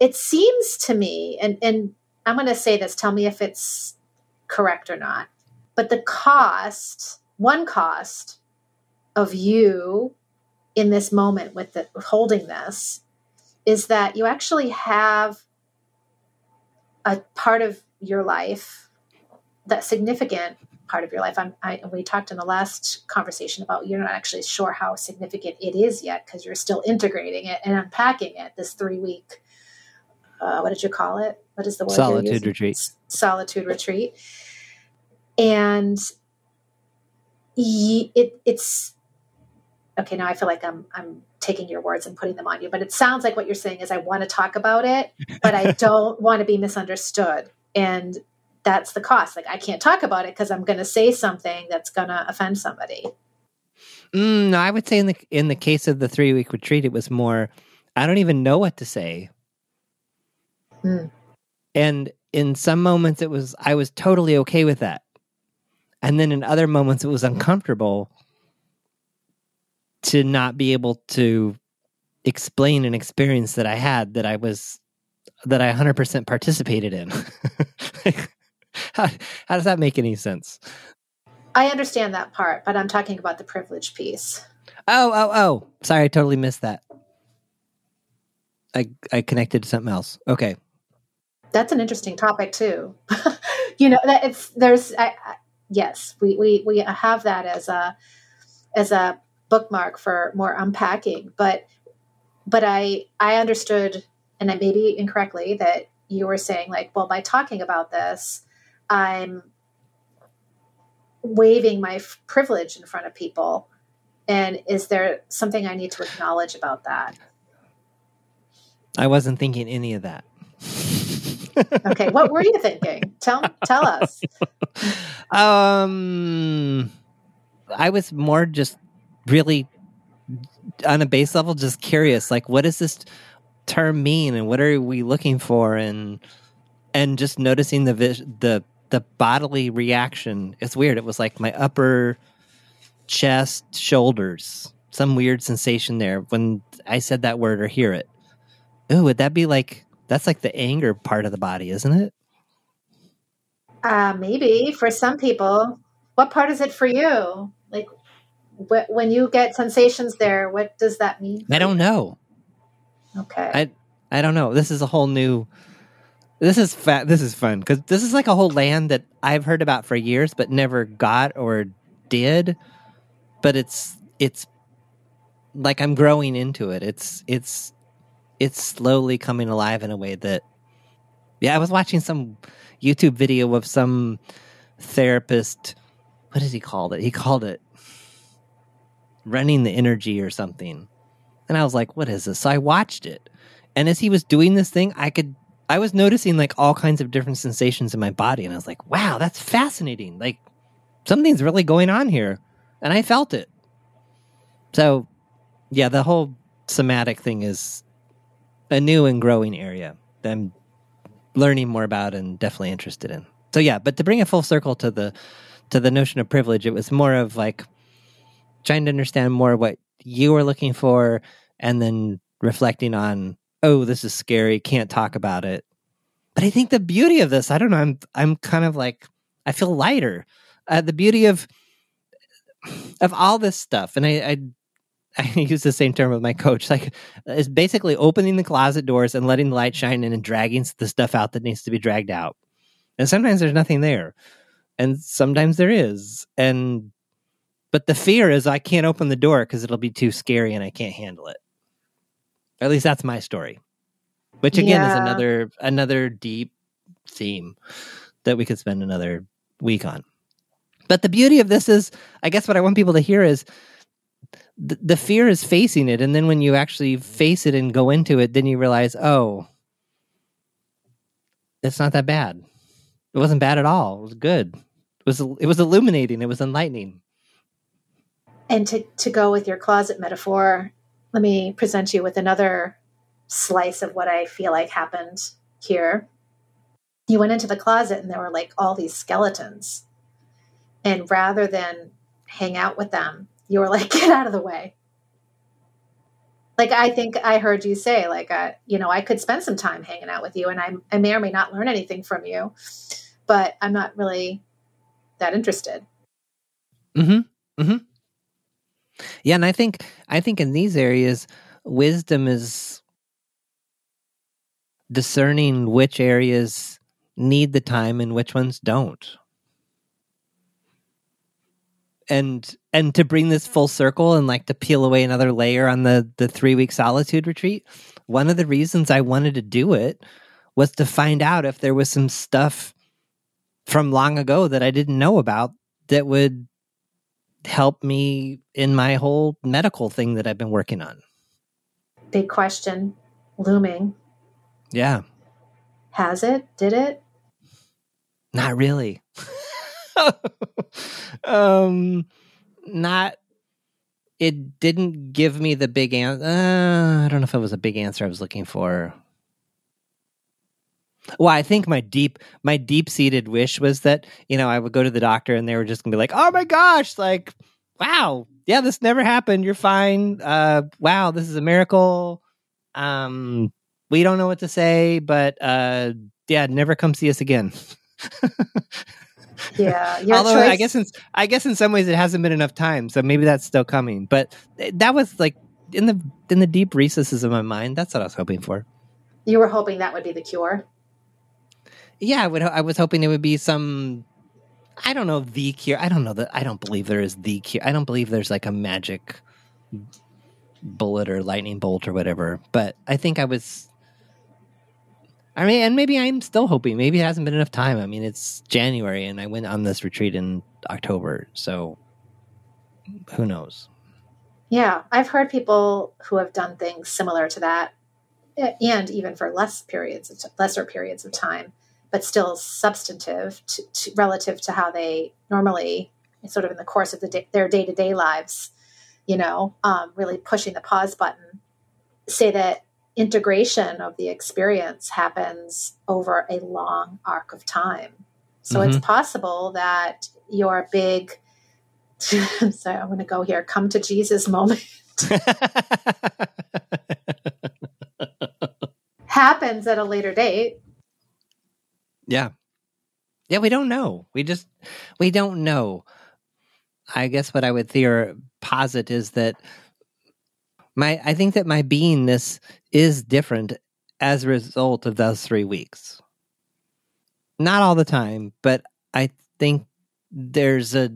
It seems to me, and, and I'm going to say this, tell me if it's correct or not. But the cost, one cost of you in this moment with the, holding this is that you actually have a part of your life that significant part of your life. I'm, I, we talked in the last conversation about you're not actually sure how significant it is yet because you're still integrating it and unpacking it. This three week, uh, what did you call it? What is the word? Solitude retreat. Solitude retreat and it, it's okay now i feel like i'm i'm taking your words and putting them on you. But it sounds like what you're saying is I want to talk about it, but I <laughs> don't want to be misunderstood. And that's the cost. Like I can't talk about it because I'm going to say something that's going to offend somebody. Mm, no, I would say in the in the case of the three week retreat, it was more. I don't even know what to say. Mm. And in some moments, it was I was totally okay with that, and then in other moments, it was uncomfortable to not be able to explain an experience that I had that I was that I 100% participated in. <laughs> <laughs> how, how does that make any sense? I understand that part, but I'm talking about the privilege piece. Oh, oh, oh. Sorry, I totally missed that. I I connected to something else. Okay. That's an interesting topic too. <laughs> you know, that it's there's I, I, yes, we we we have that as a as a bookmark for more unpacking, but but I I understood and I maybe incorrectly that you were saying like, well, by talking about this, I'm waving my f- privilege in front of people. And is there something I need to acknowledge about that? I wasn't thinking any of that. <laughs> okay, what were you thinking? Tell tell us. <laughs> Um, I was more just really on a base level, just curious. Like, what does this term mean, and what are we looking for, and and just noticing the vis- the the bodily reaction. It's weird. It was like my upper chest, shoulders, some weird sensation there when I said that word or hear it. Ooh, would that be like that's like the anger part of the body, isn't it? Uh, maybe for some people. What part is it for you? Like wh- when you get sensations there, what does that mean? I don't know. Okay. I I don't know. This is a whole new this is fat. This is fun because this is like a whole land that I've heard about for years, but never got or did. But it's it's like I'm growing into it. It's it's it's slowly coming alive in a way that yeah. I was watching some YouTube video of some therapist. What does he call it? He called it running the energy or something. And I was like, what is this? So I watched it. And as he was doing this thing, I could I was noticing like all kinds of different sensations in my body, and I was like, wow, that's fascinating. Like something's really going on here. And I felt it. So, yeah, the whole somatic thing is a new and growing area that I'm learning more about and definitely interested in. So, yeah, but to bring it full circle to the to the notion of privilege, it was more of like trying to understand more what you were looking for and then reflecting on oh, this is scary, can't talk about it. But I think the beauty of this, I don't know, I'm I'm kind of like I feel lighter. Uh, the beauty of of all this stuff, and I, I <laughs> I use the same term with my coach. Like, is basically opening the closet doors and letting the light shine in and dragging the stuff out that needs to be dragged out. And sometimes there's nothing there, and sometimes there is. And but the fear is I can't open the door because it'll be too scary and I can't handle it. At least that's my story. Which again yeah. is another another deep theme that we could spend another week on. But the beauty of this is, I guess what I want people to hear is th- the fear is facing it. And then when you actually face it and go into it, then you realize, oh, it's not that bad. It wasn't bad at all. It was good. It was it was illuminating. It was enlightening. And to to go with your closet metaphor, let me present you with another slice of what I feel like happened here. You went into the closet and there were like all these skeletons. And rather than hang out with them, you were like, <laughs> get out of the way. Like I think I heard you say, like, uh, you know, I could spend some time hanging out with you, and I, I may or may not learn anything from you, but I'm not really that interested. Hmm. Hmm. Yeah, and I think I think in these areas, wisdom is discerning which areas need the time and which ones don't. And and to bring this full circle and like to peel away another layer on the the 3 week solitude retreat, one of the reasons I wanted to do it was to find out if there was some stuff from long ago that I didn't know about that would help me in my whole medical thing that I've been working on. big question looming. Yeah. Has it? Did it? Not really. <laughs> um, not. It didn't give me the big answer. Uh, I don't know if it was a big answer I was looking for. Well, I think my deep, my deep seated wish was that you know I would go to the doctor and they were just gonna be like, "Oh my gosh, like, wow, yeah, this never happened. You're fine. Uh, wow, this is a miracle. Um, we don't know what to say, but uh, yeah, never come see us again." yeah. <laughs> Although choice... I guess in I guess in some ways it hasn't been enough time, so maybe that's still coming. But that was like in the in the deep recesses of my mind. That's what I was hoping for. You were hoping that would be the cure. Yeah, I would. I was hoping it would be some. I don't know the cure. I don't know that. I don't believe there is the cure. I don't believe there's like a magic bullet or lightning bolt or whatever. But I think I was I mean, and maybe I'm still hoping. Maybe it hasn't been enough time. I mean, it's January, and I went on this retreat in October, so who knows? Yeah, I've heard people who have done things similar to that, eh, and even for less periods, lesser periods of time, but still substantive to, to, relative to how they normally, sort of in the course of the day, their day to day lives, you know, um, really pushing the pause button. Say that integration of the experience happens over a long arc of time. So mm-hmm. it's possible that your big, <laughs> so I'm going to go here, come to Jesus moment <laughs> happens at a later date. Yeah. Yeah, we don't know. We just, we don't know. I guess what I would theor posit is that my I think that my beingness is different as a result of those three weeks. Not all the time, but I think there's a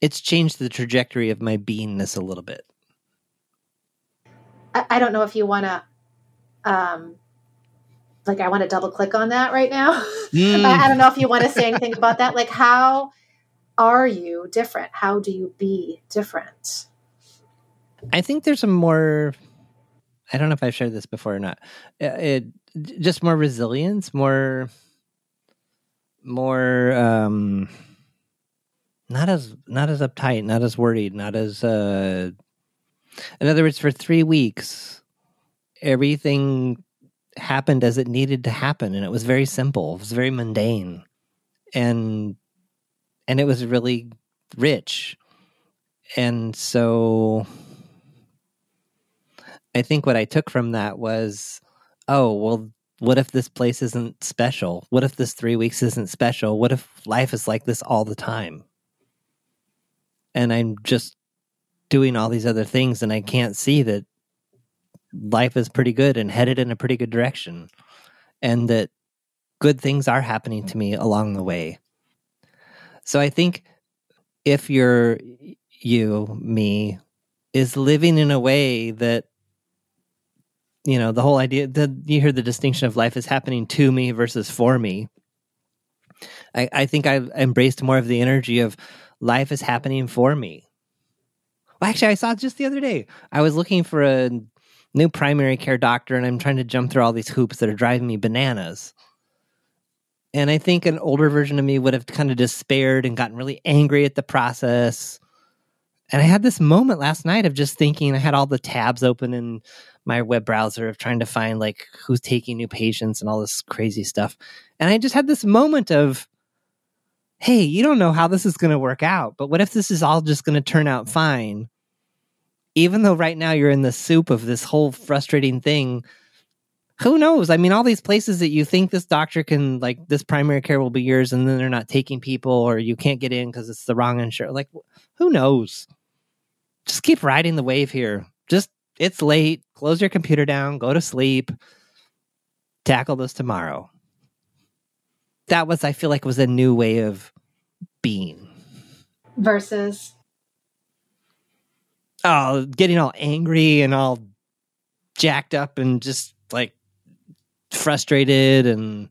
it's changed the trajectory of my beingness a little bit. I, I don't know if you want to um like I want to double click on that right now. <laughs> Mm. I, I don't know if you want to say anything about that. Like how are you different? How do you be different? I think there's a more. I don't know if I've shared this before or not. Uh, it, just more resilience, more, more, um, not as not as uptight, not as worried, not as. uh In other words, for three weeks, everything happened as it needed to happen, and it was very simple. It was very mundane, and and it was really rich, and so I think what I took from that was, oh, well, what if this place isn't special? What if this three weeks isn't special? What if life is like this all the time? And I'm just doing all these other things and I can't see that life is pretty good and headed in a pretty good direction and that good things are happening to me along the way. So I think if you're you, me, is living in a way that you know the whole idea that you hear the distinction of life is happening to me versus for me I, I think i've embraced more of the energy of life is happening for me well actually i saw just the other day i was looking for a new primary care doctor and i'm trying to jump through all these hoops that are driving me bananas and i think an older version of me would have kind of despaired and gotten really angry at the process and i had this moment last night of just thinking i had all the tabs open in my web browser of trying to find like who's taking new patients and all this crazy stuff. And I just had this moment of, hey, you don't know how this is going to work out, but what if this is all just going to turn out fine? Even though right now you're in the soup of this whole frustrating thing, who knows? I mean, all these places that you think this doctor can, like, this primary care will be yours, and then they're not taking people, or you can't get in because it's the wrong insurance. Like, who knows? Just keep riding the wave here. Just it's late. Close your computer down. Go to sleep. Tackle this tomorrow. That was, I feel like, was a new way of being. Versus. Oh, getting all angry and all jacked up and just like frustrated and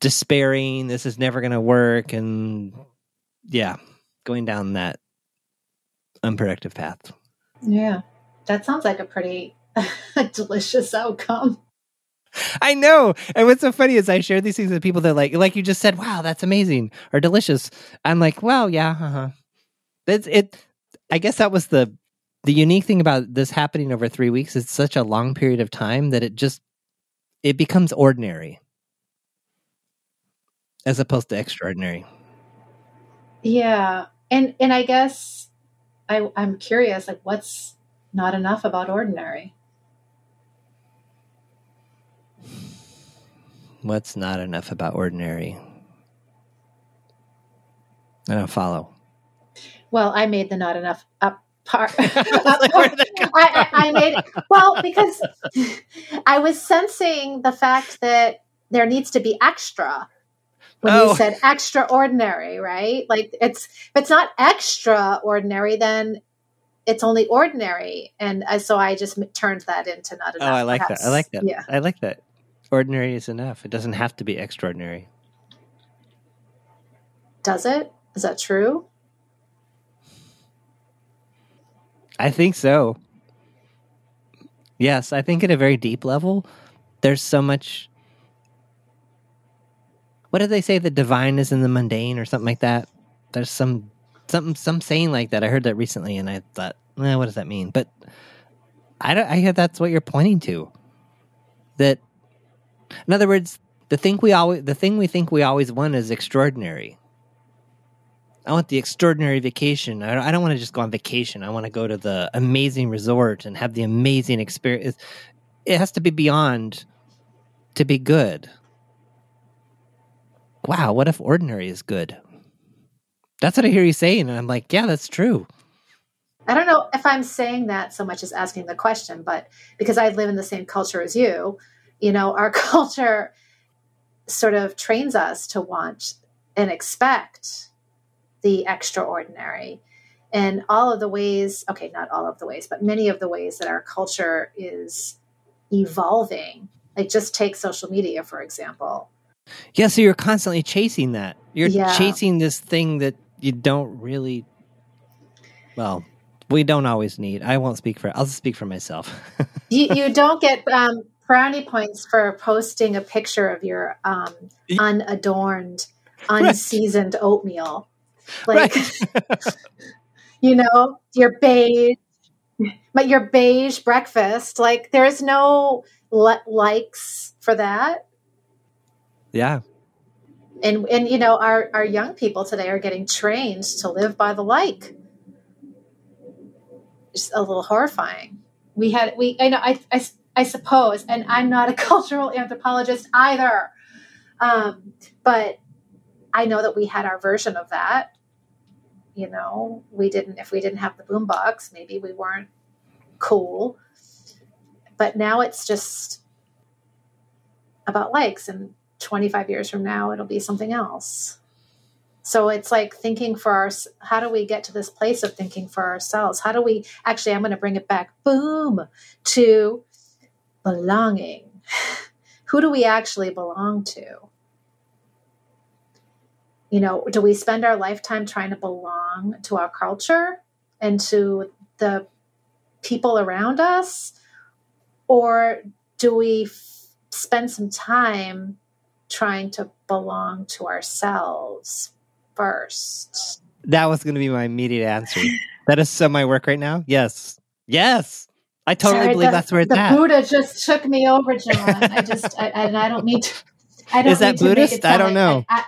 despairing. This is never going to work. And yeah, going down that unproductive path. Yeah that sounds like a pretty <laughs> delicious outcome. I know. And what's so funny is I share these things with people that like, like you just said, wow, that's amazing or delicious. I'm like, well, yeah, uh-huh. It's it. I guess that was the the unique thing about this happening over three weeks. is such a long period of time that it just it becomes ordinary as opposed to extraordinary. Yeah, and and I guess I I'm curious, like, what's not enough about ordinary? What's not enough about ordinary? I don't follow. Well, I made the not enough up part. <laughs> <laughs> I, I, I made well because <laughs> I was sensing the fact that there needs to be extra when oh. you said extraordinary, right? Like it's if it's not extraordinary, then it's only ordinary, and uh, so I just turned that into not enough. Oh, I like perhaps. that. I like that. Yeah, I like that. Ordinary is enough. It doesn't have to be extraordinary. Does it? Is that true? I think so. Yes, I think at a very deep level, there's so much. What did they say? The divine is in the mundane, or something like that. There's some something some saying like that. I heard that recently, and I thought, eh, what does that mean? But I don't. I hear that's what you're pointing to. That, in other words, the thing we always the thing we think we always want is extraordinary. I want the extraordinary vacation. I don't, want to just go on vacation. I want to go to the amazing resort and have the amazing experience. It has to be beyond to be good. Wow, what if ordinary is good? That's what I hear you saying. And I'm like, yeah, that's true. I don't know if I'm saying that so much as asking the question, but because I live in the same culture as you, you know, our <laughs> culture sort of trains us to want and expect the extraordinary. And all of the ways okay not all of the ways but many of the ways that our culture is evolving. Like just take social media for example. Yeah so you're constantly chasing that. You're yeah. chasing this thing that you don't really well we don't always need. I won't speak for i'll speak for myself. <laughs> You, you don't get um, brownie points for posting a picture of your um, unadorned unseasoned oatmeal like, right. <laughs> <laughs> you know, your beige, but your beige breakfast. Like, there's no le- likes for that. Yeah. And and you know, our our young people today are getting trained to live by the like. It's a little horrifying. We had we I know I I, I suppose, and I'm not a <laughs> cultural anthropologist either. Um, but I know that we had our version of that. You know we didn't if we didn't have the boombox maybe we weren't cool. But now it's just about likes and 25 years from now it'll be something else. So it's like thinking for our how do we get to this place of thinking for ourselves? How do we actually i'm going to bring it back boom to belonging. <laughs> Who do we actually belong to you know, do we spend our lifetime trying to belong to our culture and to the people around us? Or do we f- spend some time trying to belong to ourselves first? That was going to be my immediate answer. that is so my work right now. Yes. Yes. I totally Sorry, believe the, that's where it's the at. Buddha just took me over, John. I just, I, and I don't mean to. I <laughs> don't is that Buddhist? I don't know. I,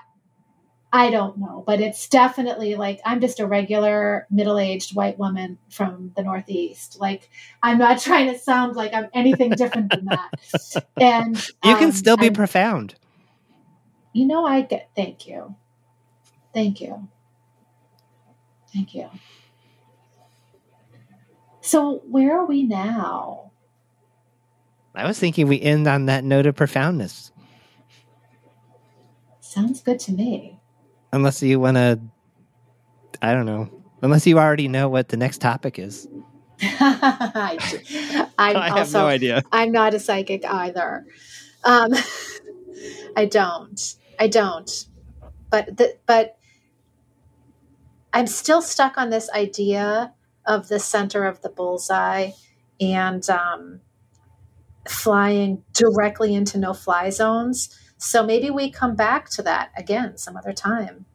I don't know, but it's definitely like I'm just a regular middle aged white woman from the Northeast. Like I'm not <laughs> trying to sound like I'm anything different than that. <laughs> And you can um, still be I'm, profound. You know, I get thank you. Thank you. Thank you. So, where are we now? I was thinking we end on that note of profoundness. Sounds good to me unless you want to i don't know unless you already know what the next topic is <laughs> I, I'm <laughs> I have no idea. I'm not a psychic either. Um, <laughs> I don't. I don't. But the, but I'm still stuck on this idea of the center of the bullseye, and um, flying directly into no fly zones. So maybe we come back to that again some other time.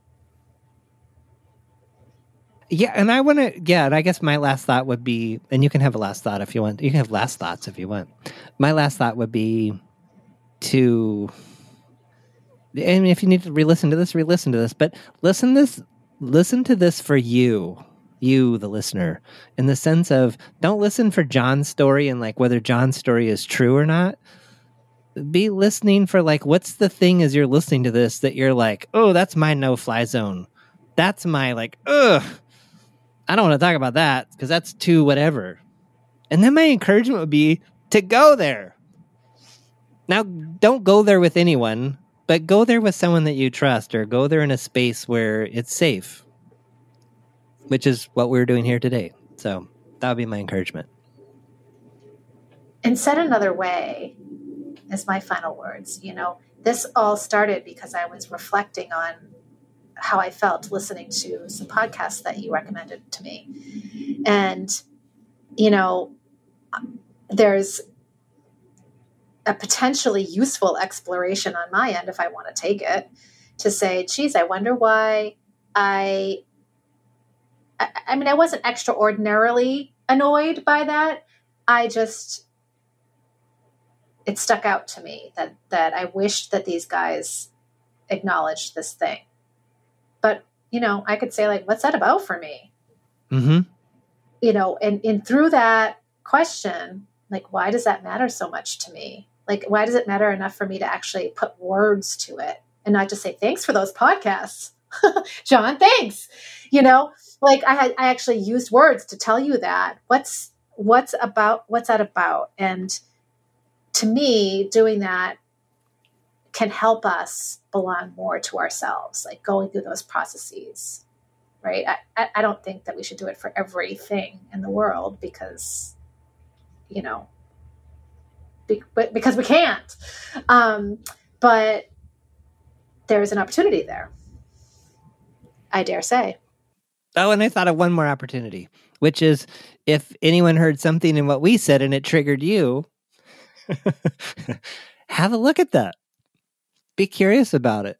Yeah, and I want to. Yeah, and I guess my last thought would be, and you can have a last thought if you want. You can have last thoughts if you want. My last thought would be to. Mean, if you need to re-listen to this, re-listen to this. But listen this, listen to this for you, you, the listener, in the sense of don't listen for John's story and like whether John's story is true or not. Be listening for like what's the thing as you're listening to this that you're like, oh, that's my no-fly zone. That's my like, ugh I don't want to talk about that because that's too whatever. And then my encouragement would be to go there. Now, don't go there with anyone, but go there with someone that you trust or go there in a space where it's safe, which is what we're doing here today. So that would be my encouragement. And said another way, is my final words. You know, this all started because I was reflecting on how I felt listening to some podcasts that you recommended to me. And, you know, there's a potentially useful exploration on my end if I want to take it to say, geez, I wonder why I, I, I mean, I wasn't extraordinarily annoyed by that. I just, it stuck out to me that, that I wished that these guys acknowledged this thing. But you know i could say like what's that about for me? Mm-hmm. you know and and through that question like why does that matter so much to me? Like why does it matter enough for me to actually put words to it and not just say thanks for those podcasts. <laughs> John thanks. You know like i had i actually used words to tell you that. What's what's about what's that about? And to me doing that can help us belong more to ourselves, like going through those processes, right? I, I don't think that we should do it for everything in the world because, you know, be, but because we can't. Um, but there's an opportunity there. I dare say. Oh, and I thought of one more opportunity, which is if anyone heard something in what we said and it triggered you, <laughs> have a look at that be curious about it.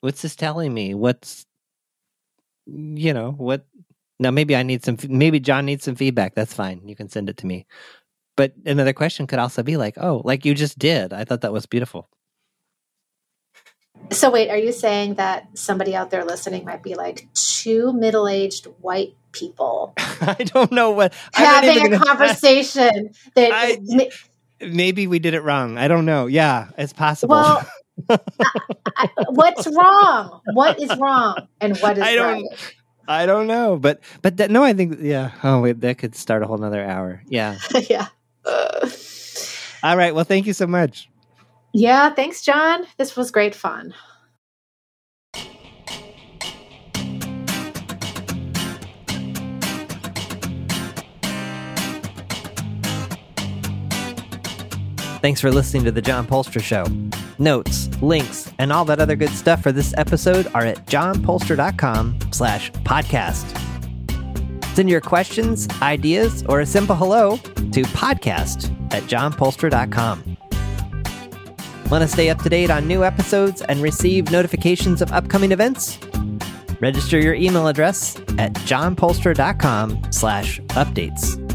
What's this telling me? What's you know what? Now maybe I need some. Maybe John needs some feedback. That's fine. You can send it to me. But another question could also be like, oh, like you just did. I thought that was beautiful. So wait, are you saying that somebody out there listening might be like two middle-aged white people? <laughs> I don't know what having a conversation that I, maybe we did it wrong. I don't know. Yeah, it's possible. Well, <laughs> I, what's wrong? What is wrong? And what is I don't, right? I don't know, but but that, no, I think yeah. Oh wait, that could start a whole nother hour. Yeah, <laughs> yeah. Uh, All right. Well, thank you so much. Yeah, thanks, John. This was great fun. Thanks for listening to The John Poelstra Show. Notes, links, and all that other good stuff for this episode are at johnpoelstra.com slash podcast. Send your questions, ideas, or a simple hello to podcast at johnpoelstra.com. Want to stay up to date on new episodes and receive notifications of upcoming events? Register your email address at johnpoelstra.com slash updates.